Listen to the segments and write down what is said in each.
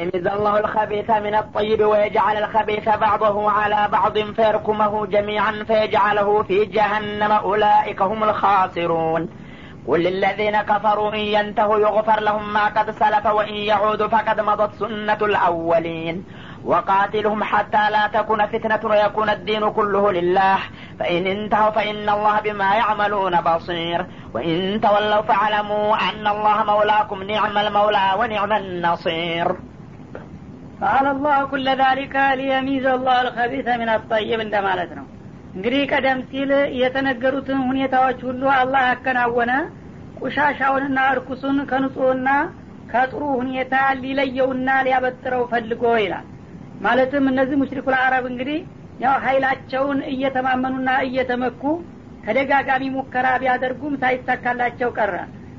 يميز الله الخبيث من الطيب ويجعل الخبيث بعضه على بعض فيركمه جميعا فيجعله في جهنم. أولئك هم الخاسرون. قل للذين كفروا إن ينتهوا يغفر لهم ما قد سلف وإن يعودوا فقد مضت سنة الأولين. وقاتلهم حتى لا تكون فتنة ويكون الدين كله لله. فإن انتهوا فإن الله بما يعملون بصير. وإن تولوا فاعلموا أن الله مولاكم نعم المولى ونعم النصير. ፈአለ ላሁ ኩለ ዛሊከ ሊየሚዘ ላህ አልከቢሰ ምን አጠይብ እንደማለት ነው. እንግዲህ ቀደም ሲል የተነገሩትን ሁኔታዎች ሁሉ አላህ ያከናወነ ቁሻሻውንና እርኩሱን ከንጹህና ከጥሩ ሁኔታ ሊለየውና ሊያበጥረው ፈልጎ ይላል። ማለትም እነዚህ ሙሽሪኩል አረብ እንግዲህ ያው ሀይላቸውን እየተማመኑና እየተመኩ ተደጋጋሚ ሙከራ ቢያደርጉም ሳይሳካላቸው ቀረ።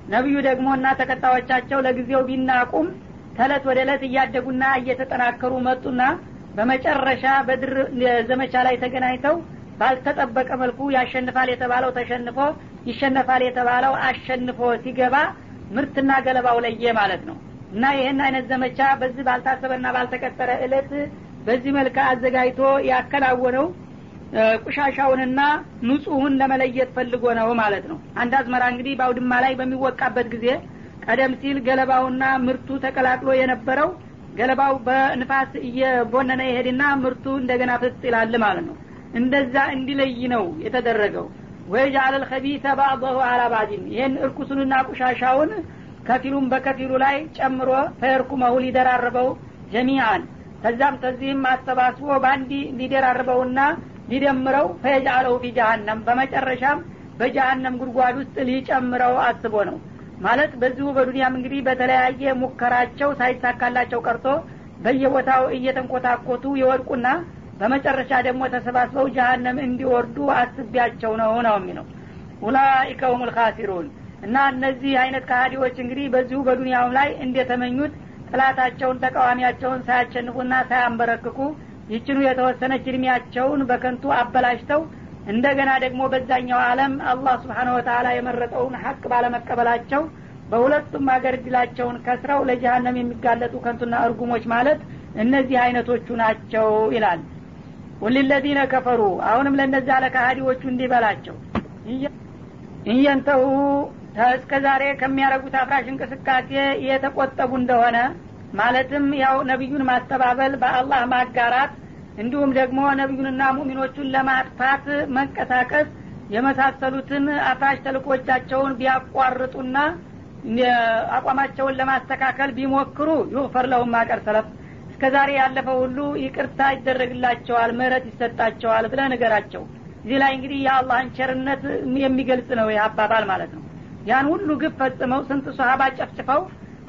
ነቢዩ ደግሞ እና ተከታዮቻቸው ለጊዜው ቢናቁም ተለት ወደ እለት እያደጉና እየተጠናከሩ መጡና በመጨረሻ በድር ዘመቻ ላይ ተገናኝተው ባልተጠበቀ መልኩ ያሸንፋል የተባለው ተሸንፎ ይሸነፋል የተባለው አሸንፎ ሲገባ ምርትና ገለባው ለየ ማለት ነው። እና ይህን አይነት ዘመቻ በዚህ ባልታሰበና ባልተቀጠረ እለት በዚህ መልክ አዘጋጅቶ ያከናወነው ቁሻሻውንና ንጹሁን ለመለየት ፈልጎ ነው ማለት ነው። አንድ አዝመራ እንግዲህ በአውድማ ላይ በሚወቃበት ጊዜ ቀደም ሲል ገለባውና ምርቱ ተቀላቅሎ የነበረው ገለባው በንፋስ እየቦነነ ይሄድና ምርቱ እንደገና ፍስ ይላል ማለት ነው። እንደዛ እንዲለይ ነው የተደረገው። ወይጃአል ልከቢተ ባዕضሁ አላ ባዕድን ይህን እርኩሱንና ቁሻሻውን ከፊሉም በከፊሉ ላይ ጨምሮ ፈየርኩመሁ ሊደራርበው ጀሚአን ከዛም ከዚህም አሰባስቦ በአንድ ሊደራርበውና ሊደምረው ፈየጃአለሁ ፊ ጀሀነም በመጨረሻም በጀሀነም ጉድጓድ ውስጥ ሊጨምረው አስቦ ነው ማለት በዚሁ በዱንያም እንግዲህ በተለያየ ሙከራቸው ሳይሳካላቸው ቀርቶ በየቦታው እየተንኮታኮቱ ይወድቁና በመጨረሻ ደግሞ ተሰባስበው ጀሀነም እንዲወርዱ አስቢያቸው ነው ነው የሚለው። ኡላኢከ ሁም ልካሲሩን እና እነዚህ አይነት ካህዲዎች እንግዲህ በዚሁ በዱንያውም ላይ እንደተመኙት ጥላታቸውን ተቃዋሚያቸውን ሳያሸንፉና ሳያንበረክኩ ይችኑ የተወሰነች እድሜያቸውን በከንቱ አበላሽተው እንደገና ደግሞ በዛኛው አለም አላህ ስብሓነ ወተላ የመረጠውን ሀቅ ባለመቀበላቸው በሁለቱም ሀገር እድላቸውን ከስረው ለጀሀነም የሚጋለጡ ከንቱና እርጉሞች ማለት እነዚህ አይነቶቹ ናቸው ይላል። ወሊለዚነ ከፈሩ አሁንም ለእነዚያ ለካሃዲዎቹ እንዲህ በላቸው። እየንተሁ እስከ ዛሬ ከሚያደረጉት አፍራሽ እንቅስቃሴ የተቆጠቡ እንደሆነ ማለትም ያው ነቢዩን ማስተባበል በአላህ ማጋራት እንዲሁም ደግሞ ነቢዩንና ሙሚኖቹን ለማጥፋት መንቀሳቀስ የመሳሰሉትን አፍራሽ ተልኮቻቸውን ቢያቋርጡና አቋማቸውን ለማስተካከል ቢሞክሩ ዩፈር ለሁም ማቀር ሰለፍ። እስከ ዛሬ ያለፈው ሁሉ ይቅርታ ይደረግላቸዋል ምህረት ይሰጣቸዋል ብለ ነገራቸው እዚህ ላይ እንግዲህ የአላህን ቸርነት የሚገልጽ ነው አባባል ማለት ነው። ያን ሁሉ ግብ ፈጽመው ስንት ሰሀባ ጨፍጭፈው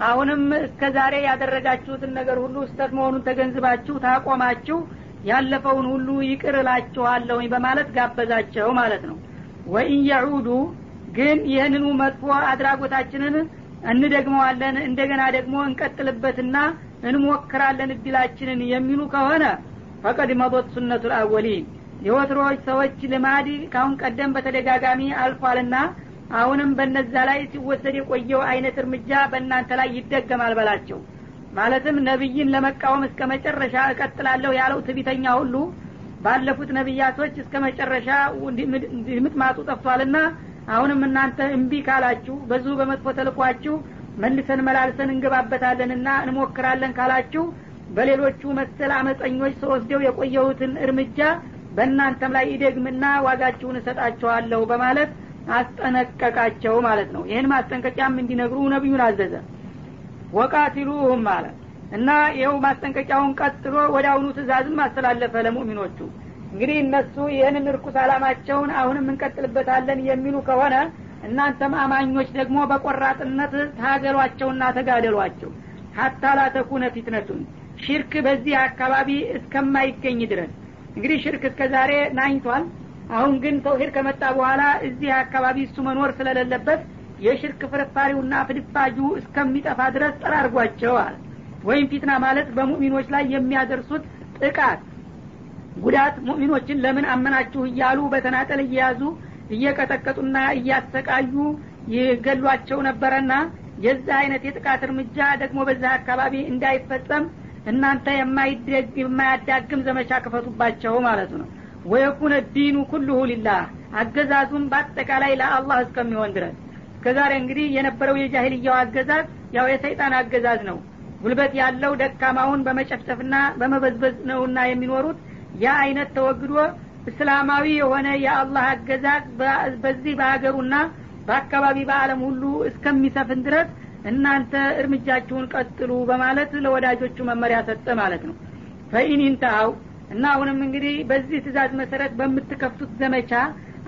አሁንም እስከ ዛሬ ያደረጋችሁትን ነገር ሁሉ ስተት መሆኑን ተገንዝባችሁ ታቆማችሁ ያለፈውን ሁሉ ይቅር እላችኋለሁኝ በማለት ጋበዛቸው ማለት ነው። ወኢን የዑዱ ግን ይህንኑ መጥፎ አድራጎታችንን እንደግመዋለን እንደገና ደግሞ እንቀጥልበትና እንሞክራለን እድላችንን የሚሉ ከሆነ ፈቀድ መቦት ሱነቱ ልአወሊን የወትሮዎች ሰዎች ልማድ ካሁን ቀደም በተደጋጋሚ አልፏልና አሁንም በነዛ ላይ ሲወሰድ የቆየው አይነት እርምጃ በእናንተ ላይ ይደገማል በላቸው ማለትም ነቢይን ለመቃወም እስከ መጨረሻ እቀጥላለሁ ያለው ትቢተኛ ሁሉ ባለፉት ነቢያቶች እስከ መጨረሻ ምጥማጡ ጠፍቷልና አሁንም እናንተ እምቢ ካላችሁ በዙ በመጥፎ ተልኳችሁ መልሰን መላልሰን እንገባበታለንና እንሞክራለን ካላችሁ በሌሎቹ መሰል አመፀኞች ተወስደው የቆየሁትን እርምጃ በእናንተም ላይ ይደግምና ዋጋችሁን እሰጣችኋለሁ በማለት አስጠነቀቃቸው ማለት ነው። ይህን ማስጠንቀቂያም እንዲነግሩ ነቢዩን አዘዘ ወቃቲሉሁም ማለት እና ይኸው ማስጠንቀቂያውን ቀጥሎ ወደ አሁኑ ትእዛዝም አስተላለፈ ለሙእሚኖቹ። እንግዲህ እነሱ ይህንን እርኩስ አላማቸውን አሁንም እንቀጥልበታለን የሚሉ ከሆነ እናንተም አማኞች ደግሞ በቆራጥነት ታገሏቸውና ተጋደሏቸው። ሀታ ላተኩነ ፊትነቱን። ሽርክ በዚህ አካባቢ እስከማይገኝ ድረስ። እንግዲህ ሽርክ እስከ ዛሬ ናኝቷል። አሁን ግን ተውሂድ ከመጣ በኋላ እዚህ አካባቢ እሱ መኖር ስለሌለበት የሽርክ ፍርፋሪውና ፍድፋጁ እስከሚጠፋ ድረስ ጠራርጓቸዋል። ወይም ፊትና ማለት በሙእሚኖች ላይ የሚያደርሱት ጥቃት። ጉዳት ሙእሚኖችን ለምን አመናችሁ እያሉ በተናጠል እየያዙ እየቀጠቀጡና እያሰቃዩ ይገሏቸው ነበረና የዚህ አይነት የጥቃት እርምጃ ደግሞ በዛ አካባቢ እንዳይፈጸም እናንተ የማያዳግም ዘመቻ ክፈቱባቸው ማለቱ ነው። ወየኩነ ዲኑ ኩልሁ ሊላህ አገዛዙም በአጠቃላይ ለአላህ እስከሚሆን ድረስ እስከዛሬ እንግዲህ የነበረው የጃሂልያው አገዛዝ ያው የሰይጣን አገዛዝ ነው። ጉልበት ያለው ደካማውን በመጨፍጨፍና በመበዝበዝ ነውና የሚኖሩት። ያ አይነት ተወግዶ እስላማዊ የሆነ የአላህ አገዛዝ በዚህ በሀገሩና በአካባቢ በአለም ሁሉ እስከሚሰፍን ድረስ እናንተ እርምጃችሁን ቀጥሉ በማለት ለወዳጆቹ መመሪያ ሰጠ ማለት ነው። ፈኢን ኢንተሃው እና አሁንም እንግዲህ በዚህ ትእዛዝ መሰረት በምትከፍቱት ዘመቻ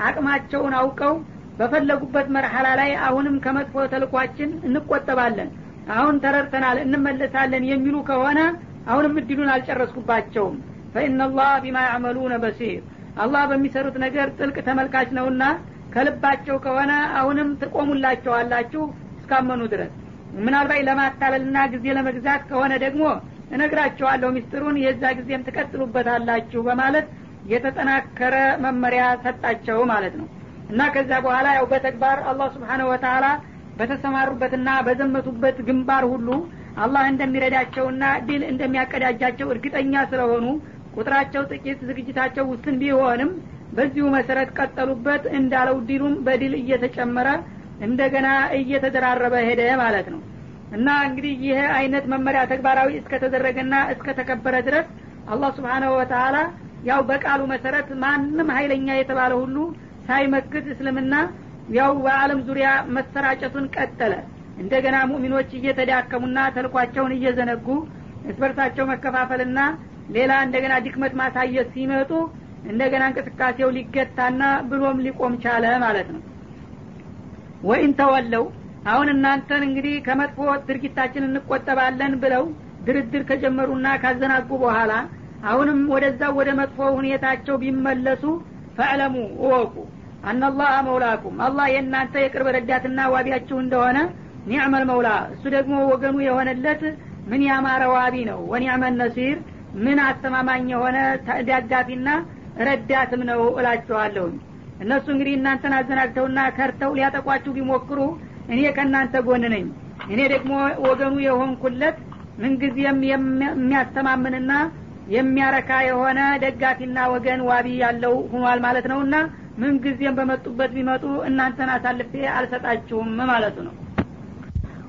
አቅማቸውን አውቀው በፈለጉበት መርሐላ ላይ አሁንም ከመጥፎ ተልኳችን እንቆጠባለን። አሁን ተረድተናል እንመለሳለን የሚሉ ከሆነ አሁንም እድሉን አልጨረስኩባቸውም። ፈኢናላህ ቢማ ያዕመሉነ በሲር። አላህ በሚሰሩት ነገር ጥልቅ ተመልካች ነውና ከልባቸው ከሆነ አሁንም ትቆሙላቸዋላችሁ እስካመኑ ድረስ። ምናልባት ለማታለልና ጊዜ ለመግዛት ከሆነ ደግሞ እነግራቸዋለሁ ሚስጥሩን የዛ ጊዜም ትቀጥሉበታላችሁ በማለት የተጠናከረ መመሪያ ሰጣቸው ማለት ነው እና ከዛ በኋላ ያው በተግባር አላህ ስብሓነ ወተላ በተሰማሩበትና በዘመቱበት ግንባር ሁሉ አላህ እንደሚረዳቸውና ድል እንደሚያቀዳጃቸው እርግጠኛ ስለሆኑ ቁጥራቸው ጥቂት ዝግጅታቸው ውስን ቢሆንም በዚሁ መሰረት ቀጠሉበት እንዳለው ዲሉም በድል እየተጨመረ እንደገና እየተደራረበ ሄደ ማለት ነው። እና እንግዲህ ይህ አይነት መመሪያ ተግባራዊ እስከተደረገና እስከተከበረ ድረስ አላህ ስብሓናሁ ወተላ ያው በቃሉ መሰረት ማንም ሀይለኛ የተባለ ሁሉ ሳይመክት እስልምና ያው በአለም ዙሪያ መሰራጨቱን ቀጠለ። እንደገና ሙእሚኖች እየተዳከሙና ተልኳቸውን እየዘነጉ እስበርሳቸው መከፋፈልና ሌላ እንደገና ድክመት ማሳየት ሲመጡ እንደገና እንቅስቃሴው ሊገታና ብሎም ሊቆም ቻለ ማለት ነው። ወይን ተወለው አሁን እናንተን እንግዲህ ከመጥፎ ድርጊታችን እንቆጠባለን ብለው ድርድር ከጀመሩና ካዘናጉ በኋላ አሁንም ወደዛ ወደ መጥፎ ሁኔታቸው ቢመለሱ ፈዕለሙ እወቁ አናላህ መውላኩም አላህ የእናንተ የቅርብ ረዳትና ዋቢያችሁ እንደሆነ ኒዕመል መውላ። እሱ ደግሞ ወገኑ የሆነለት ምን ያማረ ዋቢ ነው? ወኒዕመል ነሲር። ምን አስተማማኝ የሆነ ደጋፊና ረዳትም ነው እላችኋለሁኝ እነሱ እንግዲህ እናንተን አዘናግተውና ከርተው ሊያጠቋችሁ ቢሞክሩ እኔ ከእናንተ ጎን ነኝ። እኔ ደግሞ ወገኑ የሆንኩለት ምንጊዜም የሚያስተማምንና የሚያረካ የሆነ ደጋፊና ወገን ዋቢ ያለው ሁኗል ማለት ነውና ምንጊዜም በመጡበት ቢመጡ እናንተን አሳልፌ አልሰጣችሁም ማለቱ ነው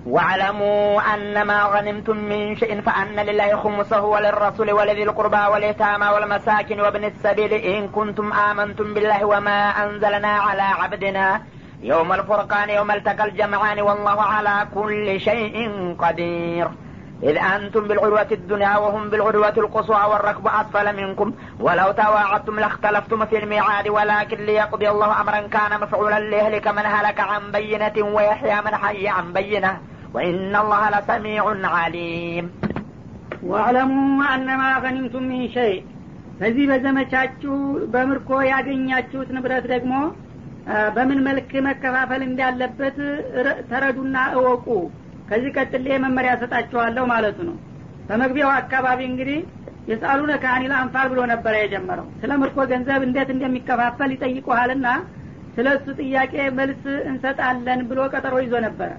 واعلموا أن ما غنمتم من شيء فأن لله خمسه وللرسول ولذي القربى واليتامى والمساكن وابن السبيل إن كنتم آمنتم بالله وما أنزلنا على عبدنا يوم الفرقان يوم التقى الجمعان والله على كل شيء قدير إذ أنتم بالعروة الدنيا وهم بالعروة القصوى والركب أسفل منكم ولو تواعدتم لاختلفتم في الميعاد ولكن ليقضي الله أمرا كان مفعولا ليهلك من هلك عن بينة ويحيى من حي عن بينة وإن الله لسميع عليم واعلموا أنما غنمتم من شيء በዚህ በዘመቻችሁ በምርኮ ያገኛችሁት ንብረት ደግሞ በምን መልክ መከፋፈል እንዳለበት ተረዱና እወቁ ከዚህ ቀጥሌ መመሪያ ሰጣችኋለሁ ማለቱ ነው። በመግቢያው አካባቢ እንግዲህ የሳሉነ ከአኒል አንፋል ብሎ ነበረ የጀመረው። ስለ ምርኮ ገንዘብ እንዴት እንደሚከፋፈል ይጠይቁሃልና ስለ እሱ ጥያቄ መልስ እንሰጣለን ብሎ ቀጠሮ ይዞ ነበረ።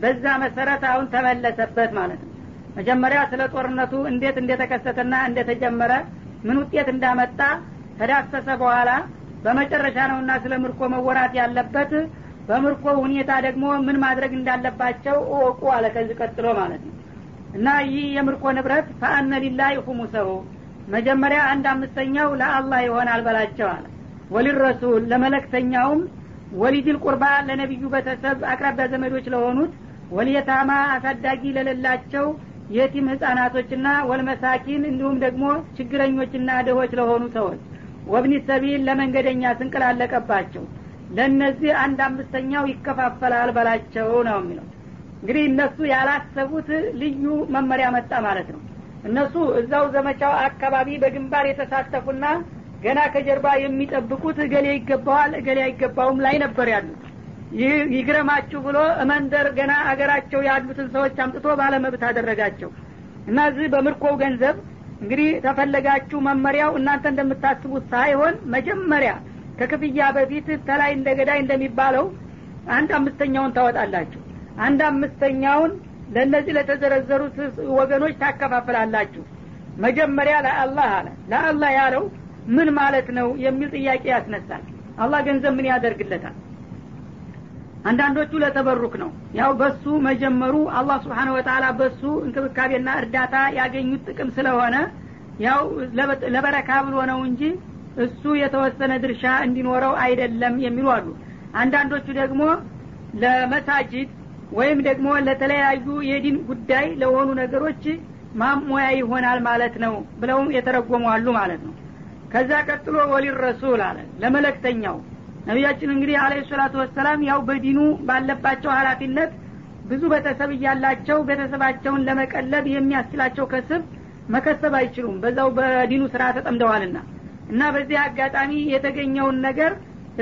በዛ መሰረት አሁን ተመለሰበት ማለት ነው። መጀመሪያ ስለ ጦርነቱ እንዴት እንደተከሰተና እንደተጀመረ ምን ውጤት እንዳመጣ ተዳሰሰ በኋላ በመጨረሻ ነውና ስለ ምርኮ መወራት ያለበት በምርኮ ሁኔታ ደግሞ ምን ማድረግ እንዳለባቸው እወቁ አለ ከዚህ ቀጥሎ ማለት ነው። እና ይህ የምርኮ ንብረት ፈአነ ሊላህ ሁሙሰሁ መጀመሪያ አንድ አምስተኛው ለአላህ ይሆናል በላቸው አለ። ወሊረሱል ለመለክተኛውም ወሊድል ቁርባ ለነቢዩ ቤተሰብ አቅራቢያ ዘመዶች ለሆኑት ወልየታማ አሳዳጊ ለሌላቸው የቲም ህጻናቶችና ወልመሳኪን እንዲሁም ደግሞ ችግረኞችና ድሆች ለሆኑ ሰዎች ወብኒ ሰቢል ለመንገደኛ ስንቅ ላለቀባቸው ለእነዚህ አንድ አምስተኛው ይከፋፈላል በላቸው ነው የሚለው። እንግዲህ እነሱ ያላሰቡት ልዩ መመሪያ መጣ ማለት ነው። እነሱ እዛው ዘመቻው አካባቢ በግንባር የተሳተፉና ገና ከጀርባ የሚጠብቁት እገሌ ይገባዋል እገሌ አይገባውም ላይ ነበር ያሉት። ይህ ይግረማችሁ ብሎ መንደር ገና አገራቸው ያሉትን ሰዎች አምጥቶ ባለመብት አደረጋቸው። እና እዚህ በምርኮው ገንዘብ እንግዲህ ተፈለጋችሁ መመሪያው እናንተ እንደምታስቡት ሳይሆን መጀመሪያ ከክፍያ በፊት ተላይ እንደ ገዳይ እንደሚባለው አንድ አምስተኛውን ታወጣላችሁ። አንድ አምስተኛውን ለእነዚህ ለተዘረዘሩት ወገኖች ታከፋፍላላችሁ። መጀመሪያ ለአላህ አለ። ለአላህ ያለው ምን ማለት ነው የሚል ጥያቄ ያስነሳል። አላህ ገንዘብ ምን ያደርግለታል? አንዳንዶቹ ለተበሩክ ነው። ያው በሱ መጀመሩ አላህ ስብሓን ወተላ በሱ እንክብካቤና እርዳታ ያገኙት ጥቅም ስለሆነ ያው ለበረካ ብሎ ነው እንጂ እሱ የተወሰነ ድርሻ እንዲኖረው አይደለም የሚሉ አሉ። አንዳንዶቹ ደግሞ ለመሳጅድ ወይም ደግሞ ለተለያዩ የዲን ጉዳይ ለሆኑ ነገሮች ማሞያ ይሆናል ማለት ነው ብለው የተረጎሙ አሉ ማለት ነው። ከዛ ቀጥሎ ወሊር ረሱል አለ ለመለክተኛው። ነቢያችን እንግዲህ አለ ሰላቱ ወሰላም ያው በዲኑ ባለባቸው ሀላፊነት ብዙ ቤተሰብ እያላቸው ቤተሰባቸውን ለመቀለብ የሚያስችላቸው ከስብ መከሰብ አይችሉም። በዛው በዲኑ ስራ ተጠምደዋልና እና በዚህ አጋጣሚ የተገኘውን ነገር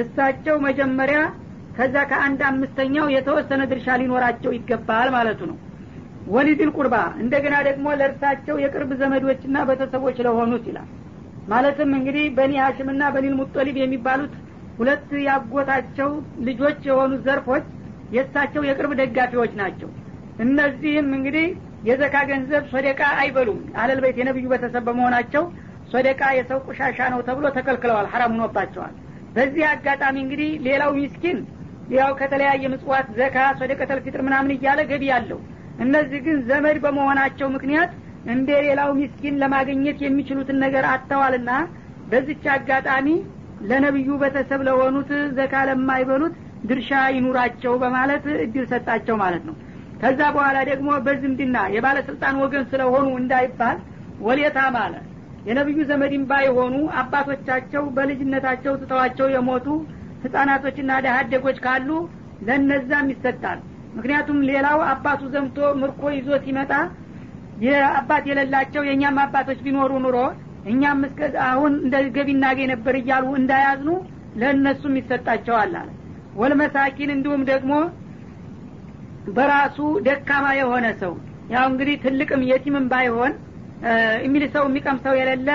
እሳቸው መጀመሪያ ከዛ ከአንድ አምስተኛው የተወሰነ ድርሻ ሊኖራቸው ይገባል ማለቱ ነው። ወሊድል ቁርባ እንደገና ደግሞ ለእርሳቸው የቅርብ ዘመዶችና ቤተሰቦች ለሆኑት ይላል። ማለትም እንግዲህ በኒ ሀሽምና በኒል ሙጠሊብ የሚባሉት ሁለት ያጎታቸው ልጆች የሆኑ ዘርፎች የእሳቸው የቅርብ ደጋፊዎች ናቸው። እነዚህም እንግዲህ የዘካ ገንዘብ ሶደቃ አይበሉም። አለል ቤት የነብዩ ቤተሰብ በመሆናቸው ሶደቃ የሰው ቆሻሻ ነው ተብሎ ተከልክለዋል። ሐራም ሆኖባቸዋል። በዚህ አጋጣሚ እንግዲህ ሌላው ሚስኪን ያው ከተለያየ ምጽዋት ዘካ ሶደቀተል ፊጥር ምናምን እያለ ገቢ አለው። እነዚህ ግን ዘመድ በመሆናቸው ምክንያት እንደ ሌላው ሚስኪን ለማግኘት የሚችሉትን ነገር አጥተዋልና በዚች አጋጣሚ ለነብዩ ቤተሰብ ለሆኑት ዘካ ለማይበሉት ድርሻ ይኑራቸው በማለት እድል ሰጣቸው ማለት ነው። ከዛ በኋላ ደግሞ በዝምድና የባለስልጣን ወገን ስለሆኑ እንዳይባል ወሌታ ማለ የነብዩ ዘመድም ባይሆኑ አባቶቻቸው በልጅነታቸው ትተዋቸው የሞቱ ህጻናቶችና ደሃደጎች ካሉ ለነዛም ይሰጣል። ምክንያቱም ሌላው አባቱ ዘምቶ ምርኮ ይዞ ሲመጣ የአባት የሌላቸው የእኛም አባቶች ቢኖሩ ኑሮ እኛም እስከ አሁን እንደ ገቢ እናገኝ ነበር እያሉ እንዳያዝኑ ለእነሱም ይሰጣቸዋል አለ። ወልመሳኪን እንዲሁም ደግሞ በራሱ ደካማ የሆነ ሰው ያው እንግዲህ ትልቅም የቲምም ባይሆን የሚል ሰው የሚቀምሰው የሌለ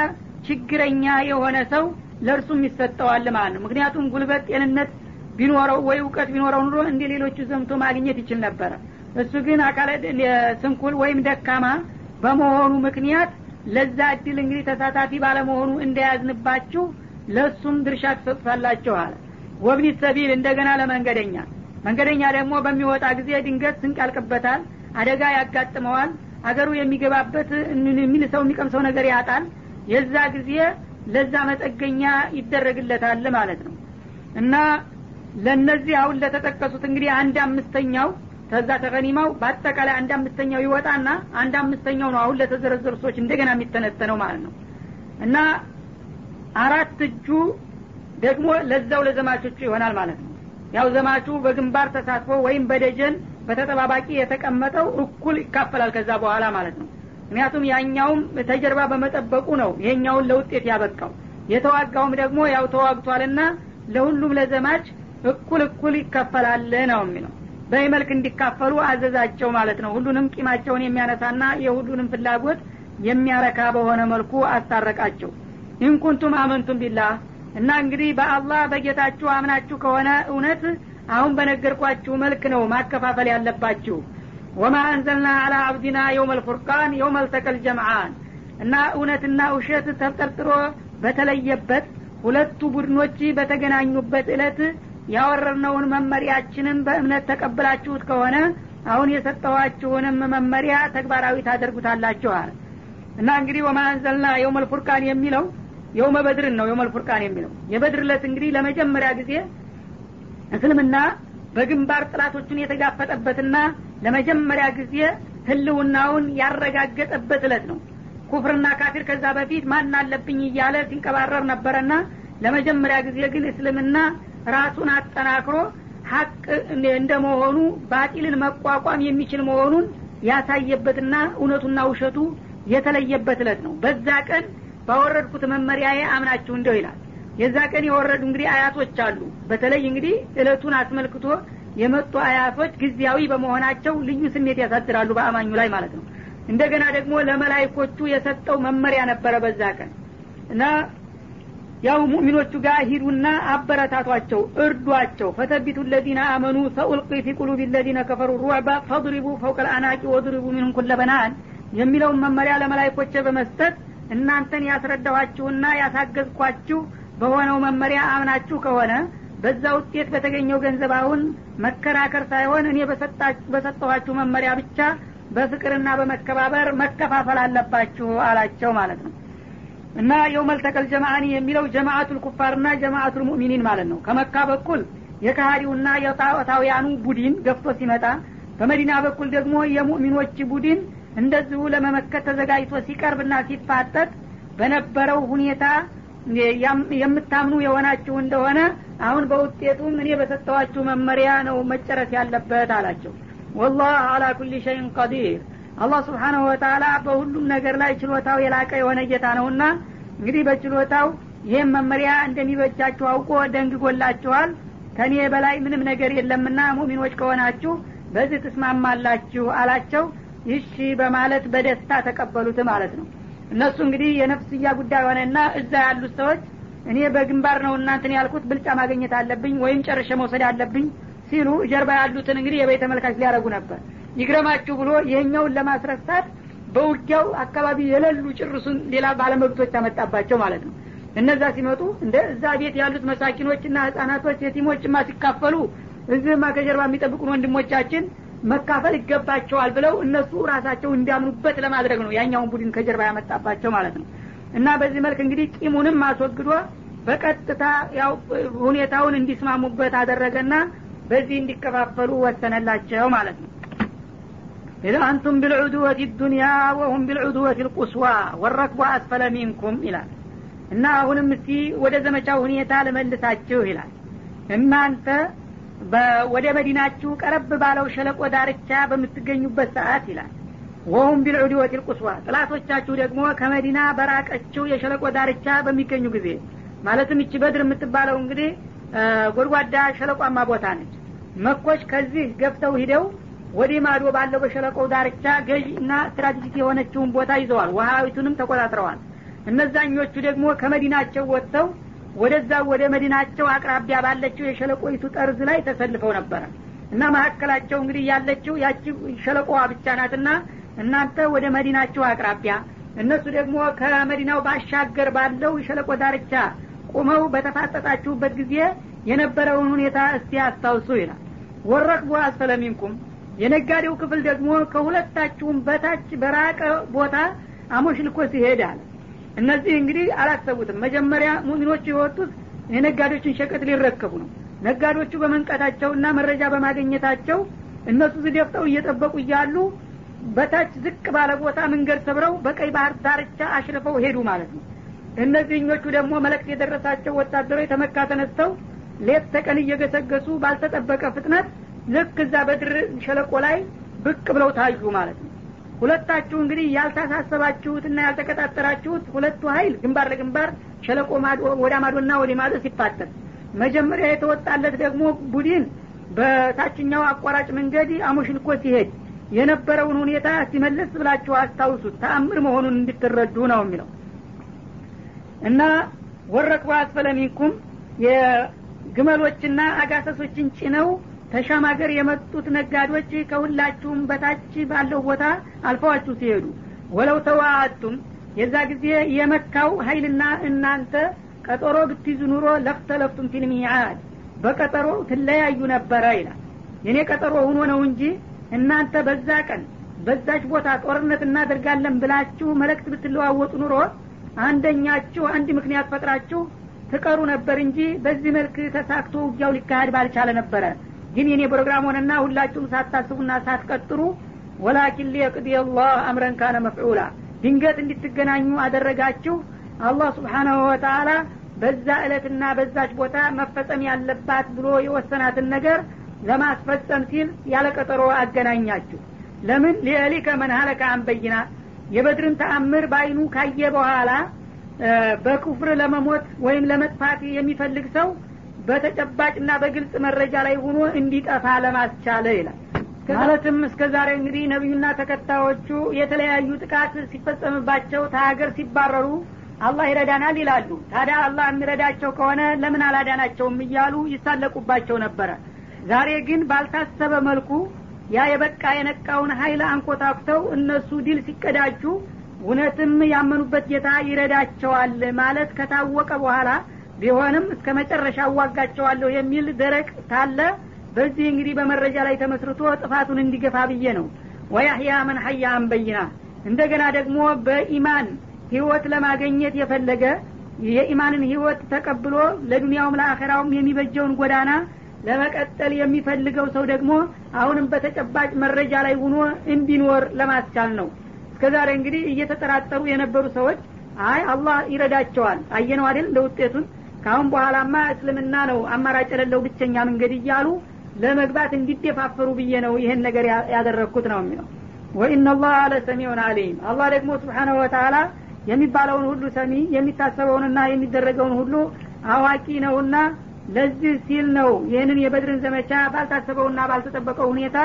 ችግረኛ የሆነ ሰው ለእርሱም ይሰጠዋል ማለት ነው። ምክንያቱም ጉልበት ጤንነት ቢኖረው ወይ እውቀት ቢኖረው ኑሮ እንደ ሌሎቹ ዘምቶ ማግኘት ይችል ነበረ እሱ ግን አካለ ስንኩል ወይም ደካማ በመሆኑ ምክንያት ለዛ እድል እንግዲህ ተሳታፊ ባለመሆኑ እንደያዝንባችሁ ለእሱም ድርሻ ትሰጡታላችሁ አለ። ሰቢል እንደገና ለመንገደኛ። መንገደኛ ደግሞ በሚወጣ ጊዜ ድንገት ስንቅ ያልቅበታል አደጋ ያጋጥመዋል አገሩ የሚገባበት የሚል ሰው የሚቀምሰው ነገር ያጣል። የዛ ጊዜ ለዛ መጠገኛ ይደረግለታል ማለት ነው። እና ለነዚህ አሁን ለተጠቀሱት እንግዲህ አንድ አምስተኛው ከዛ ተቀኒማው በአጠቃላይ አንድ አምስተኛው ይወጣና አንድ አምስተኛው ነው አሁን ለተዘረዘሩ ሰዎች እንደገና የሚተነተነው ማለት ነው። እና አራት እጁ ደግሞ ለዛው ለዘማቾቹ ይሆናል ማለት ነው። ያው ዘማቹ በግንባር ተሳትፎ ወይም በደጀን በተጠባባቂ የተቀመጠው እኩል ይካፈላል ከዛ በኋላ ማለት ነው። ምክንያቱም ያኛውም ተጀርባ በመጠበቁ ነው ይሄኛውን ለውጤት ያበቃው። የተዋጋውም ደግሞ ያው ተዋግቷልና ለሁሉም ለዘማች እኩል እኩል ይከፈላል ነው የሚለው። በዚህ መልክ እንዲካፈሉ አዘዛቸው ማለት ነው። ሁሉንም ቂማቸውን የሚያነሳና የሁሉንም ፍላጎት የሚያረካ በሆነ መልኩ አስታረቃቸው። ኢንኩንቱም አመንቱም ቢላህ። እና እንግዲህ በአላህ በጌታችሁ አምናችሁ ከሆነ እውነት አሁን በነገርኳችሁ መልክ ነው ማከፋፈል ያለባችሁ። ወማ አንዘልና አላ አብዲና የውም አልፉርቃን የውም አልተቀል ጀምዓን። እና እውነትና ውሸት ተጠርጥሮ በተለየበት ሁለቱ ቡድኖች በተገናኙበት እለት ያወረርነውን መመሪያችንን በእምነት ተቀብላችሁት ከሆነ አሁን የሰጠኋችሁንም መመሪያ ተግባራዊ ታደርጉታላችኋል እና እንግዲህ ወማ አንዘልና የውም አልፉርቃን የሚለው የውመ በድርን ነው የውመል ፉርቃን የሚለው። የበድር ለት እንግዲህ ለመጀመሪያ ጊዜ እስልምና በግንባር ጥላቶቹን የተጋፈጠበትና ለመጀመሪያ ጊዜ ህልውናውን ያረጋገጠበት እለት ነው። ኩፍርና ካፊር ከዛ በፊት ማን አለብኝ እያለ ሲንቀባረር ነበረና ለመጀመሪያ ጊዜ ግን እስልምና ራሱን አጠናክሮ ሀቅ እንደመሆኑ ባጢልን መቋቋም የሚችል መሆኑን ያሳየበትና እውነቱና ውሸቱ የተለየበት እለት ነው። በዛ ቀን ባወረድኩት መመሪያዬ አምናችሁ እንደው ይላል የዛ ቀን የወረዱ እንግዲህ አያቶች አሉ። በተለይ እንግዲህ እለቱን አስመልክቶ የመጡ አያቶች ጊዜያዊ በመሆናቸው ልዩ ስሜት ያሳድራሉ በአማኙ ላይ ማለት ነው። እንደገና ደግሞ ለመላይኮቹ የሰጠው መመሪያ ነበረ በዛ ቀን እና ያው ሙእሚኖቹ ጋር ሂዱና አበረታቷቸው እርዷቸው። ፈተቢቱ ለዚነ አመኑ ሰኡልቂ ፊ ቁሉብ ለዚነ ከፈሩ ሩዕባ ፈضሪቡ ፈውቀ ልአናቂ ወድሪቡ ሚንሁም ኩለ በናን የሚለውን መመሪያ ለመላይኮቼ በመስጠት እናንተን ያስረዳኋችሁና ያሳገዝኳችሁ በሆነው መመሪያ አምናችሁ ከሆነ በዛ ውጤት በተገኘው ገንዘብ አሁን መከራከር ሳይሆን እኔ በሰጠኋችሁ መመሪያ ብቻ በፍቅርና በመከባበር መከፋፈል አለባችሁ አላቸው ማለት ነው። እና የውመል ተቀል ጀማአኒ የሚለው ጀማአቱል ኩፋርና ጀማአቱል ሙእሚኒን ማለት ነው። ከመካ በኩል የካሃዲውና የጣዖታውያኑ ቡድን ገፍቶ ሲመጣ በመዲና በኩል ደግሞ የሙእሚኖች ቡድን እንደዚሁ ለመመከት ተዘጋጅቶ ሲቀርብና ሲፋጠጥ በነበረው ሁኔታ የምታምኑ የሆናችሁ እንደሆነ አሁን በውጤቱም እኔ በሰጠዋችሁ መመሪያ ነው መጨረስ ያለበት አላቸው። ወላህ አላ ኩል ሸይን ቀዲር። አላህ ስብሓናሁ ወተላ በሁሉም ነገር ላይ ችሎታው የላቀ የሆነ ጌታ ነውና እንግዲህ በችሎታው ይህም መመሪያ እንደሚበጃችሁ አውቆ ደንግጎላችኋል። ከኔ በላይ ምንም ነገር የለምና ሙሚኖች ከሆናችሁ በዚህ ትስማማላችሁ አላቸው። ይሺ በማለት በደስታ ተቀበሉት ማለት ነው እነሱ እንግዲህ የነፍስያ ጉዳይ ሆነና እዛ ያሉት ሰዎች እኔ በግንባር ነው እናንትን ያልኩት ብልጫ ማግኘት አለብኝ ወይም ጨርሸ መውሰድ አለብኝ ሲሉ ጀርባ ያሉትን እንግዲህ የቤተ መልካች ሊያደረጉ ነበር። ይግረማችሁ ብሎ ይሄኛውን ለማስረሳት በውጊያው አካባቢ የሌሉ ጭርሱን ሌላ ባለመብቶች አመጣባቸው ማለት ነው። እነዛ ሲመጡ እንደ እዛ ቤት ያሉት መሳኪኖችና ህጻናቶች የቲሞችማ ሲካፈሉ እዚህማ ከጀርባ የሚጠብቁን ወንድሞቻችን መካፈል ይገባቸዋል ብለው እነሱ ራሳቸው እንዲያምኑበት ለማድረግ ነው ያኛውን ቡድን ከጀርባ ያመጣባቸው ማለት ነው። እና በዚህ መልክ እንግዲህ ቂሙንም አስወግዶ በቀጥታ ያው ሁኔታውን እንዲስማሙበት አደረገና በዚህ እንዲከፋፈሉ ወሰነላቸው ማለት ነው። ኢዛ አንቱም ቢልዑድወት ዱንያ ወሁም ቢልዑድወት ልቁስዋ ወረክቡ አስፈለ ሚንኩም ይላል። እና አሁንም እስቲ ወደ ዘመቻው ሁኔታ ልመልሳችሁ ይላል። እናንተ ወደ መዲናችሁ ቀረብ ባለው ሸለቆ ዳርቻ በምትገኙበት ሰዓት ይላል። ወሁም ቢልዑድወት ልቁስዋ ጥላቶቻችሁ ደግሞ ከመዲና በራቀችው የሸለቆ ዳርቻ በሚገኙ ጊዜ ማለትም ይቺ በድር የምትባለው እንግዲህ ጎድጓዳ ሸለቋማ ቦታ ነች። መኮች ከዚህ ገብተው ሂደው ወደ ማዶ ባለው በሸለቆው ዳርቻ ገዥ እና ስትራቴጂክ የሆነችውን ቦታ ይዘዋል። ውሀዊቱንም ተቆጣጥረዋል። እነዛኞቹ ደግሞ ከመዲናቸው ወጥተው ወደዛ ወደ መዲናቸው አቅራቢያ ባለችው የሸለቆይቱ ጠርዝ ላይ ተሰልፈው ነበረ እና መካከላቸው እንግዲህ ያለችው ያቺ ሸለቆዋ ብቻ ናትና እናንተ ወደ መዲናቸው አቅራቢያ እነሱ ደግሞ ከመዲናው ባሻገር ባለው የሸለቆ ዳርቻ ቁመው በተፋጠጣችሁበት ጊዜ የነበረውን ሁኔታ እስቲ አስታውሱ ይላል። ወረክቡ አስፈለሚንኩም የነጋዴው ክፍል ደግሞ ከሁለታችሁም በታች በራቀ ቦታ አሞሽልኮ ሲሄድ አለ እነዚህ እንግዲህ አላሰቡትም። መጀመሪያ ሙሚኖቹ የወጡት የነጋዴዎችን ሸቀጥ ሊረከቡ ነው። ነጋዴዎቹ በመንቀታቸውና መረጃ በማግኘታቸው እነሱ ዝደፍጠው እየጠበቁ እያሉ በታች ዝቅ ባለ ቦታ መንገድ ሰብረው በቀይ ባህር ዳርቻ አሽርፈው ሄዱ ማለት ነው። እነዚህኞቹ ደግሞ መለክት የደረሳቸው ወታደሮች ተመካ ተነስተው ሌት ተቀን እየገሰገሱ ባልተጠበቀ ፍጥነት ልክ እዛ በድር ሸለቆ ላይ ብቅ ብለው ታዩ ማለት ነው ሁለታችሁ እንግዲህ ያልታሳሰባችሁትና ያልተቀጣጠራችሁት ሁለቱ ሀይል ግንባር ለግንባር ሸለቆ ወደ ማዶና ወደ ማዶ ሲፋጠር መጀመሪያ የተወጣለት ደግሞ ቡድን በታችኛው አቋራጭ መንገድ አሞሽልኮ ሲሄድ የነበረውን ሁኔታ ሲመለስ ብላችሁ አስታውሱት። ተአምር መሆኑን እንድትረዱ ነው የሚለው። እና ወረክቡ አስፈለ ሚንኩም የግመሎችና አጋሰሶችን ጭነው ተሻም ሀገር የመጡት ነጋዴዎች ከሁላችሁም በታች ባለው ቦታ አልፈዋችሁ ሲሄዱ ወለው ተዋአቱም የዛ ጊዜ የመካው ሀይልና እናንተ ቀጠሮ ብትይዙ ኑሮ ለፍተለፍቱም ፊልሚዓድ በቀጠሮ ትለያዩ ነበረ ይላል። የኔ ቀጠሮ ሁኖ ነው እንጂ እናንተ በዛ ቀን በዛች ቦታ ጦርነት እናደርጋለን ብላችሁ መልእክት ብትለዋወጡ ኑሮ አንደኛችሁ አንድ ምክንያት ፈጥራችሁ ትቀሩ ነበር እንጂ በዚህ መልክ ተሳክቶ ውጊያው ሊካሄድ ባልቻለ ነበረ ግን የኔ ፕሮግራም ሆነና ሁላችሁም ሳታስቡና ሳትቀጥሩ ወላኪን ሊየቅዲ አላህ አምረን ካነ መፍዑላ ድንገት እንድትገናኙ አደረጋችሁ። አላህ ስብሓናሁ ወተአላ በዛ እለትና በዛች ቦታ መፈጸም ያለባት ብሎ የወሰናትን ነገር ለማስፈጸም ሲል ያለ ቀጠሮ አገናኛችሁ። ለምን? ሊእሊከ መን ሀለከ አንበይና የበድርን ተአምር በአይኑ ካየ በኋላ በኩፍር ለመሞት ወይም ለመጥፋት የሚፈልግ ሰው በተጨባጭና በግልጽ መረጃ ላይ ሆኖ እንዲጠፋ ለማስቻለ ይላል። ማለትም እስከ ዛሬ እንግዲህ ነቢዩና ተከታዮቹ የተለያዩ ጥቃት ሲፈጸምባቸው ተሀገር ሲባረሩ አላህ ይረዳናል ይላሉ። ታዲያ አላህ የሚረዳቸው ከሆነ ለምን አላዳናቸውም እያሉ ይሳለቁባቸው ነበረ። ዛሬ ግን ባልታሰበ መልኩ ያ የበቃ የነቃውን ሀይል አንኮታኩተው እነሱ ድል ሲቀዳጁ እውነትም ያመኑበት ጌታ ይረዳቸዋል ማለት ከታወቀ በኋላ ቢሆንም እስከ መጨረሻ አዋጋቸዋለሁ የሚል ደረቅ ታለ በዚህ እንግዲህ በመረጃ ላይ ተመስርቶ ጥፋቱን እንዲገፋ ብዬ ነው። ወያህያ መን ሀያ አንበይና እንደገና ደግሞ በኢማን ህይወት ለማገኘት የፈለገ የኢማንን ህይወት ተቀብሎ ለዱንያውም ለአኸራውም የሚበጀውን ጎዳና ለመቀጠል የሚፈልገው ሰው ደግሞ አሁንም በተጨባጭ መረጃ ላይ ሆኖ እንዲኖር ለማስቻል ነው። እስከ ዛሬ እንግዲህ እየተጠራጠሩ የነበሩ ሰዎች አይ አላህ ይረዳቸዋል። አየነው አይደል እንደ ውጤቱን ካሁን በኋላማ እስልምና ነው አማራጭ የሌለው ብቸኛ መንገድ እያሉ ለመግባት እንዲደፋፈሩ ብዬ ነው ይህን ነገር ያደረግኩት ነው የሚለው። ወኢናላህ ለሰሚዑን አሊም አላህ ደግሞ ስብሓነሁ ወተአላ የሚባለውን ሁሉ ሰሚ የሚታሰበውንና የሚደረገውን ሁሉ አዋቂ ነውና ለዚህ ሲል ነው ይህንን የበድርን ዘመቻ ባልታሰበውና ባልተጠበቀው ሁኔታ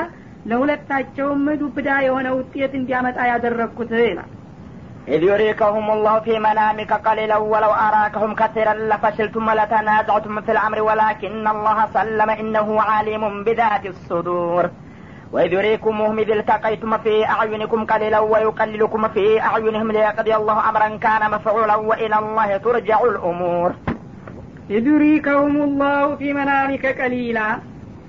ለሁለታቸውም ዱብዳ የሆነ ውጤት እንዲያመጣ ያደረግኩት ይላል إذ يريكهم الله في منامك قليلا ولو أراكهم كثيرا لفشلتم ولتنازعتم في الأمر ولكن الله سلم إنه عليم بذات الصدور. وإذ يريكمهم إذ التقيتم في أعينكم قليلا ويقللكم في أعينهم ليقضي الله أمرا كان مفعولا وإلى الله ترجع الأمور. إذ يريكهم الله في منامك قليلا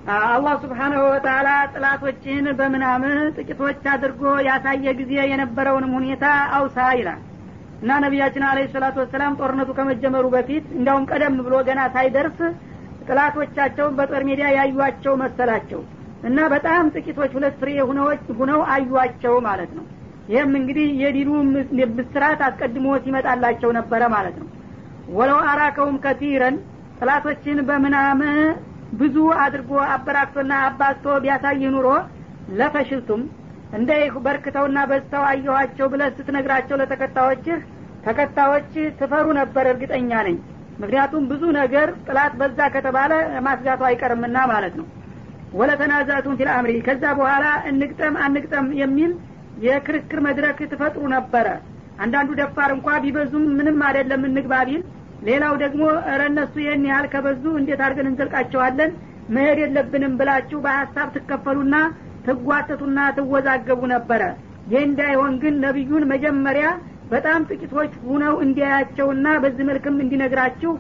አላህ ስብሓናሁ ወተላ ጥላቶችህን በምናምን ጥቂቶች አድርጎ ያሳየ ጊዜ የነበረውንም ሁኔታ አውሳ ይላል። እና ነቢያችን አለ ሰላቱ ወሰላም ጦርነቱ ከመጀመሩ በፊት እንዲያውም ቀደም ብሎ ገና ሳይደርስ ጥላቶቻቸውን በጦር ሜዳ ያዩቸው መሰላቸው። እና በጣም ጥቂቶች ሁለት ፍሬ ሁነው አዩቸው ማለት ነው። ይህም እንግዲህ የዲኑ ብስራት አስቀድሞ ሲመጣላቸው ነበረ ማለት ነው። ወለው አራከውም ከቲረን ጥላቶችን በምናምን ብዙ አድርጎ አበራክቶና አባዝቶ ቢያሳይ ኑሮ لفشلتم እንደ በርክተውና በዝተው አየኋቸው ብለህ ስትነግራቸው ለተከታዮችህ ተከታዮች ትፈሩ ነበር እርግጠኛ ነኝ። ምክንያቱም ብዙ ነገር ጥላት በዛ ከተባለ ማስጋቱ አይቀርምና ማለት ነው። ولتنازعتم في الأمر ከዛ በኋላ እንግጠም አንግጠም የሚል የክርክር መድረክ ትፈጥሩ ነበረ። አንዳንዱ ደፋር እንኳ ቢበዙም ምንም አይደለም እንግባ ሌላው ደግሞ እረ እነሱ ይህን ያህል ከበዙ እንዴት አድርገን እንዘልቃቸዋለን? መሄድ የለብንም ብላችሁ በሀሳብ ትከፈሉና ትጓተቱና ትወዛገቡ ነበረ። ይህ እንዳይሆን ግን ነቢዩን መጀመሪያ በጣም ጥቂቶች ሁነው እንዲያያቸውና በዚህ መልክም እንዲነግራችሁ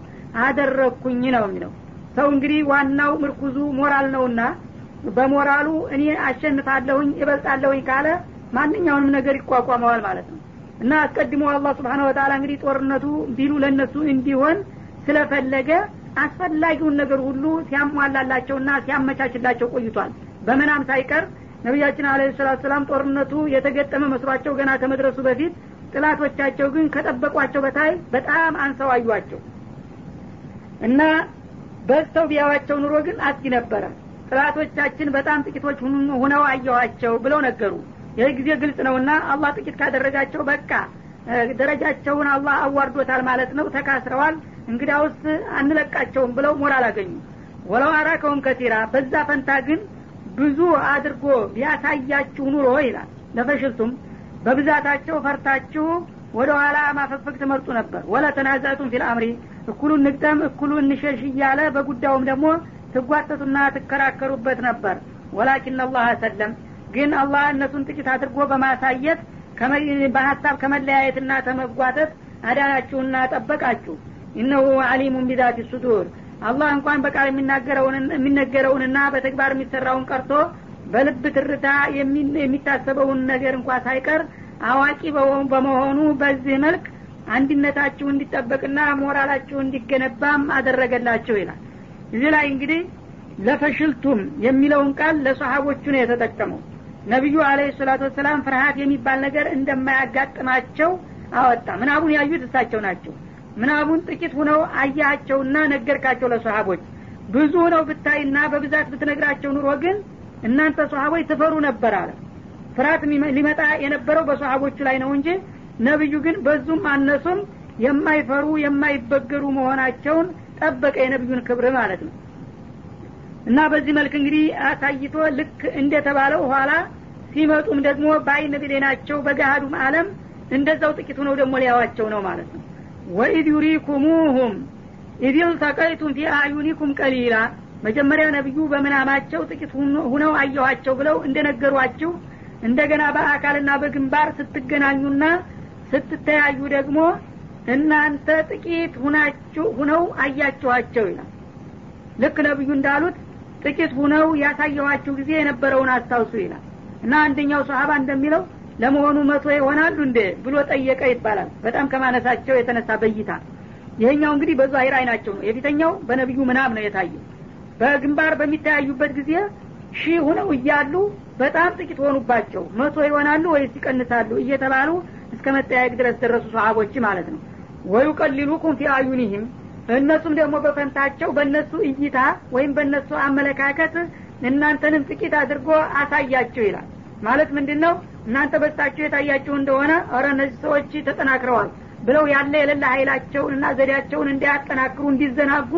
አደረግኩኝ ነው የሚለው። ሰው እንግዲህ ዋናው ምርኩዙ ሞራል ነውና በሞራሉ እኔ አሸንፋለሁኝ እበልጣለሁኝ ካለ ማንኛውንም ነገር ይቋቋመዋል ማለት ነው እና አስቀድሞ አላህ ስብሓን ወተላ እንግዲህ ጦርነቱ ቢሉ ለእነሱ እንዲሆን ስለፈለገ አስፈላጊውን ነገር ሁሉ ሲያሟላላቸውና ሲያመቻችላቸው ቆይቷል። በመናም ሳይቀር ነቢያችን አለ ሰላት ሰላም ጦርነቱ የተገጠመ መስሯቸው ገና ከመድረሱ በፊት ጥላቶቻቸው ግን ከጠበቋቸው በታይ በጣም አንሰው አዩቸው እና በዝተው ቢያዋቸው ኑሮ ግን አስጊ ነበረ። ጥላቶቻችን በጣም ጥቂቶች ሁነው አየኋቸው ብለው ነገሩ ይህ ጊዜ ግልጽ ነውና አላህ ጥቂት ካደረጋቸው በቃ። ደረጃቸውን አላህ አዋርዶታል ማለት ነው። ተካስረዋል። እንግዲያውስ አንለቃቸውም ብለው ሞራል አገኙ። ወለው አራከውም ከቲራ በዛ ፈንታ ግን ብዙ አድርጎ ቢያሳያችሁ ኑሮ ይላል። ለፈሽልቱም በብዛታቸው ፈርታችሁ ወደ ኋላ ማፈግፈግ ትመርጡ ነበር። ወለ ተናዛቱም ፊል አምሪ እኩሉን ንግጠም እኩሉን እንሸሽ እያለ በጉዳዩም ደግሞ ትጓተቱና ትከራከሩበት ነበር። ወላኪን አላህ ሰለም ግን አላህ እነሱን ጥቂት አድርጎ በማሳየት በሀሳብ ከመለያየትና ተመጓተት አዳናችሁና ጠበቃችሁ። እነሁ አሊሙን ቢዛት ሱዱር። አላህ እንኳን በቃል የሚነገረውንና በተግባር የሚሰራውን ቀርቶ በልብ ትርታ የሚታሰበውን ነገር እንኳ ሳይቀር አዋቂ በመሆኑ በዚህ መልክ አንድነታችሁ እንዲጠበቅና ሞራላችሁ እንዲገነባም አደረገላቸው ይላል። እዚህ ላይ እንግዲህ ለፈሽልቱም የሚለውን ቃል ለሰሀቦቹ ነው የተጠቀመው ነቢዩ አለህ ሰላቱ ወሰላም ፍርሀት የሚባል ነገር እንደማያጋጥማቸው አወጣ። ምናቡን ያዩት እሳቸው ናቸው። ምናቡን ጥቂት ሁነው አያቸውና ነገርካቸው ለሰሀቦች ብዙ ነው ብታይና በብዛት ብትነግራቸው ኑሮ ግን እናንተ ሰሀቦች ትፈሩ ነበር አለ። ፍርሀት ሊመጣ የነበረው በሰሀቦቹ ላይ ነው እንጂ ነቢዩ ግን በዙም አነሱም የማይፈሩ የማይበገሩ መሆናቸውን ጠበቀ የነቢዩን ክብር ማለት ነው እና በዚህ መልክ እንግዲህ አሳይቶ ልክ እንደተባለው ኋላ ሲመጡም ደግሞ በአይነ ብሌናቸው በገሃዱም አለም እንደዛው ጥቂት ሆነው ደግሞ ሊያዋቸው ነው ማለት ነው። ወኢድ ዩሪኩሙሁም ኢድ ልተቀይቱም ፊ አዩኒኩም ቀሊላ መጀመሪያ ነቢዩ በምናማቸው ጥቂት ሁነው አየኋቸው ብለው እንደነገሯችሁ እንደገና በአካልና በግንባር ስትገናኙና ስትተያዩ ደግሞ እናንተ ጥቂት ሁናችሁ ሁነው አያችኋቸው ይላል። ልክ ነቢዩ እንዳሉት ጥቂት ሁነው ያሳየኋችሁ ጊዜ የነበረውን አስታውሱ ይላል። እና አንደኛው ሰሀባ እንደሚለው ለመሆኑ መቶ ይሆናሉ እንዴ ብሎ ጠየቀ ይባላል። በጣም ከማነሳቸው የተነሳ በይታ ይሄኛው እንግዲህ በዛሂር አይናቸው ነው። የፊተኛው በነቢዩ ምናም ነው የታየው። በግንባር በሚተያዩበት ጊዜ ሺህ ሁነው እያሉ በጣም ጥቂት ሆኑባቸው። መቶ ይሆናሉ ወይስ ይቀንሳሉ እየተባሉ እስከ መጠያየቅ ድረስ ደረሱ ሰሀቦች ማለት ነው። ወዩቀሊሉኩም ፊ አዩኒህም እነሱም ደግሞ በፈንታቸው በእነሱ እይታ ወይም በእነሱ አመለካከት እናንተንም ጥቂት አድርጎ አሳያቸው ይላል። ማለት ምንድን ነው እናንተ በሳቸው የታያቸው እንደሆነ ኧረ እነዚህ ሰዎች ተጠናክረዋል ብለው ያለ የሌለ ኃይላቸውን እና ዘዴያቸውን እንዲያጠናክሩ እንዲዘናጉ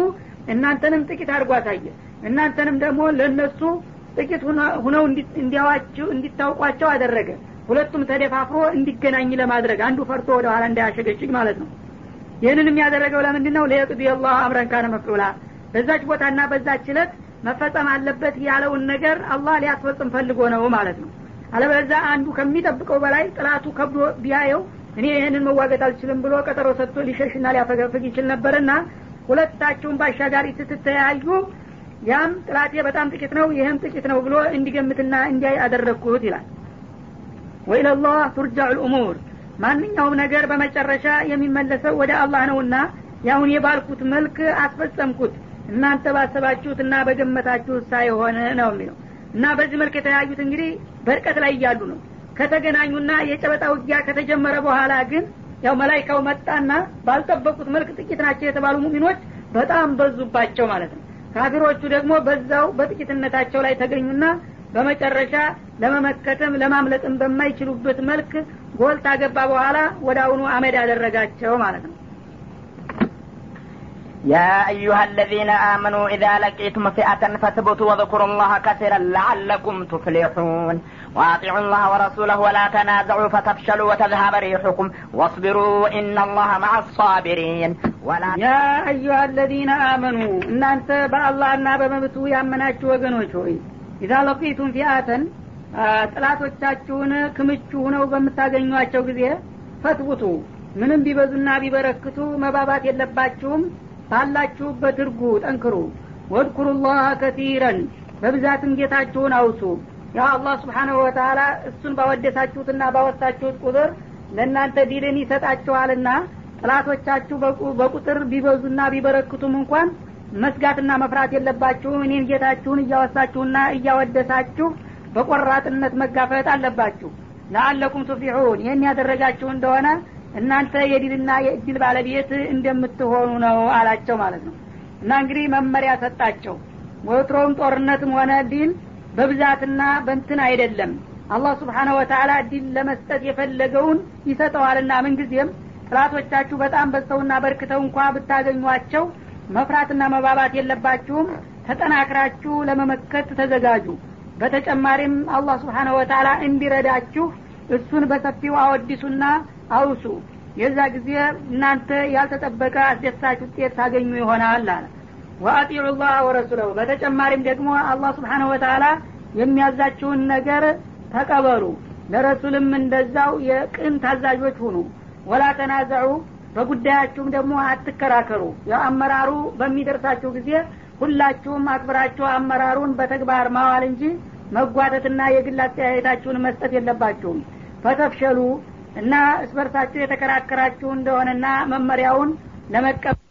እናንተንም ጥቂት አድርጎ አሳየ። እናንተንም ደግሞ ለእነሱ ጥቂት ሁነው እንዲያዋችሁ እንዲታውቋቸው አደረገ። ሁለቱም ተደፋፍሮ እንዲገናኝ ለማድረግ አንዱ ፈርቶ ወደ ኋላ እንዳያሸገችግ ማለት ነው ይህንን የሚያደረገው ለምንድን ነው ሊየቅዲ አላህ አምረን ካነ መፍዑላ በዛች ቦታና በዛች እለት መፈጸም አለበት ያለውን ነገር አላህ ሊያስፈጽም ፈልጎ ነው ማለት ነው። አለበለዛ አንዱ ከሚጠብቀው በላይ ጥላቱ ከብዶ ቢያየው እኔ ይህንን መዋገት አልችልም ብሎ ቀጠሮ ሰጥቶ ሊሸሽና ሊያፈገፍግ ይችል ነበርና ሁለታቸውን ባሻጋሪ ስትተያዩ ያም ጥላቴ በጣም ጥቂት ነው ይህም ጥቂት ነው ብሎ እንዲገምትና እንዲያይ አደረግኩት ይላል። ወኢለላህ ቱርጃዑ ልእሙር ማንኛውም ነገር በመጨረሻ የሚመለሰው ወደ አላህ ነውና ያሁን የባልኩት መልክ አስፈጸምኩት። እናንተ ባሰባችሁትና በገመታችሁት ሳይሆን ነው የሚለው። እና በዚህ መልክ የተለያዩት እንግዲህ በርቀት ላይ እያሉ ነው። ከተገናኙና የጨበጣ ውጊያ ከተጀመረ በኋላ ግን ያው መላይካው መጣና ባልጠበቁት መልክ ጥቂት ናቸው የተባሉ ሙሚኖች በጣም በዙባቸው ማለት ነው። ካፊሮቹ ደግሞ በዛው በጥቂትነታቸው ላይ ተገኙና በመጨረሻ ለመመከትም ለማምለጥም በማይችሉበት መልክ ጎል ታገባ በኋላ ወደ አሁኑ አመድ ያደረጋቸው ማለት ነው። يا أيها الذين آمنوا إذا لقيتم فئة فاثبتوا واذكروا الله كثيرا لعلكم تفلحون وأطيعوا الله ورسوله ولا تنازعوا فتفشلوا وتذهب ريحكم واصبروا إن الله مع الصابرين ولا يا أيها الذين آمنوا إن أنت بأ الله أنا بمبتو يا مناتش ኢዛ ለቂቱም ፊአተን ጥላቶቻችሁን ክምቹ ሁነው በምታገኟቸው ጊዜ ፈትቡቱ ምንም ቢበዙና ቢበረክቱ መባባት የለባችሁም። ባላችሁበት እርጉ ጠንክሩ። ወድኩሩ ላህ ከቲረን በብዛትም ጌታችሁን አውሱ። ያ አላህ ስብሓናሁ ወተላ እሱን ባወደሳችሁትና ባወሳችሁት ቁጥር ለእናንተ ዲልን ይሰጣችኋልና ጥላቶቻችሁ በቁጥር ቢበዙና ቢበረክቱም እንኳን መስጋትና መፍራት የለባችሁም እኔን ጌታችሁን እያወሳችሁና እያወደሳችሁ በቆራጥነት መጋፈጥ አለባችሁ። ለአለኩም ቱፍሊሑን ይህን ያደረጋችሁ እንደሆነ እናንተ የድልና የእድል ባለቤት እንደምትሆኑ ነው አላቸው ማለት ነው። እና እንግዲህ መመሪያ ሰጣቸው። ወትሮም ጦርነትም ሆነ ዲል በብዛትና በንትን አይደለም። አላህ سبحانه وتعالى ዲል ለመስጠት የፈለገውን ይሰጠዋልና ምንጊዜም ጥላቶቻችሁ በጣም በዝተውና በርክተው እንኳ ብታገኟቸው መፍራትና መባባት የለባችሁም። ተጠናክራችሁ ለመመከት ተዘጋጁ። በተጨማሪም አላህ سبحانه وتعالى እንዲረዳችሁ እሱን በሰፊው አወድሱና አውሱ። የዛ ጊዜ እናንተ ያልተጠበቀ አስደሳች ውጤት ታገኙ ይሆናል አለ። ወአጢዑ ላህ ወረሱለሁ። በተጨማሪም ደግሞ አላህ ስብሓነ ወተላ የሚያዛችሁን ነገር ተቀበሉ። ለረሱልም እንደዛው የቅን ታዛዦች ሁኑ። ወላ ተናዘዑ በጉዳያችሁም ደግሞ አትከራከሩ። የአመራሩ በሚደርሳችሁ ጊዜ ሁላችሁም አክብራችሁ አመራሩን በተግባር ማዋል እንጂ መጓተትና የግል አስተያየታችሁን መስጠት የለባችሁም። ፈተፍሸሉ እና እስበርሳችሁ የተከራከራችሁ እንደሆነና መመሪያውን ለመቀበል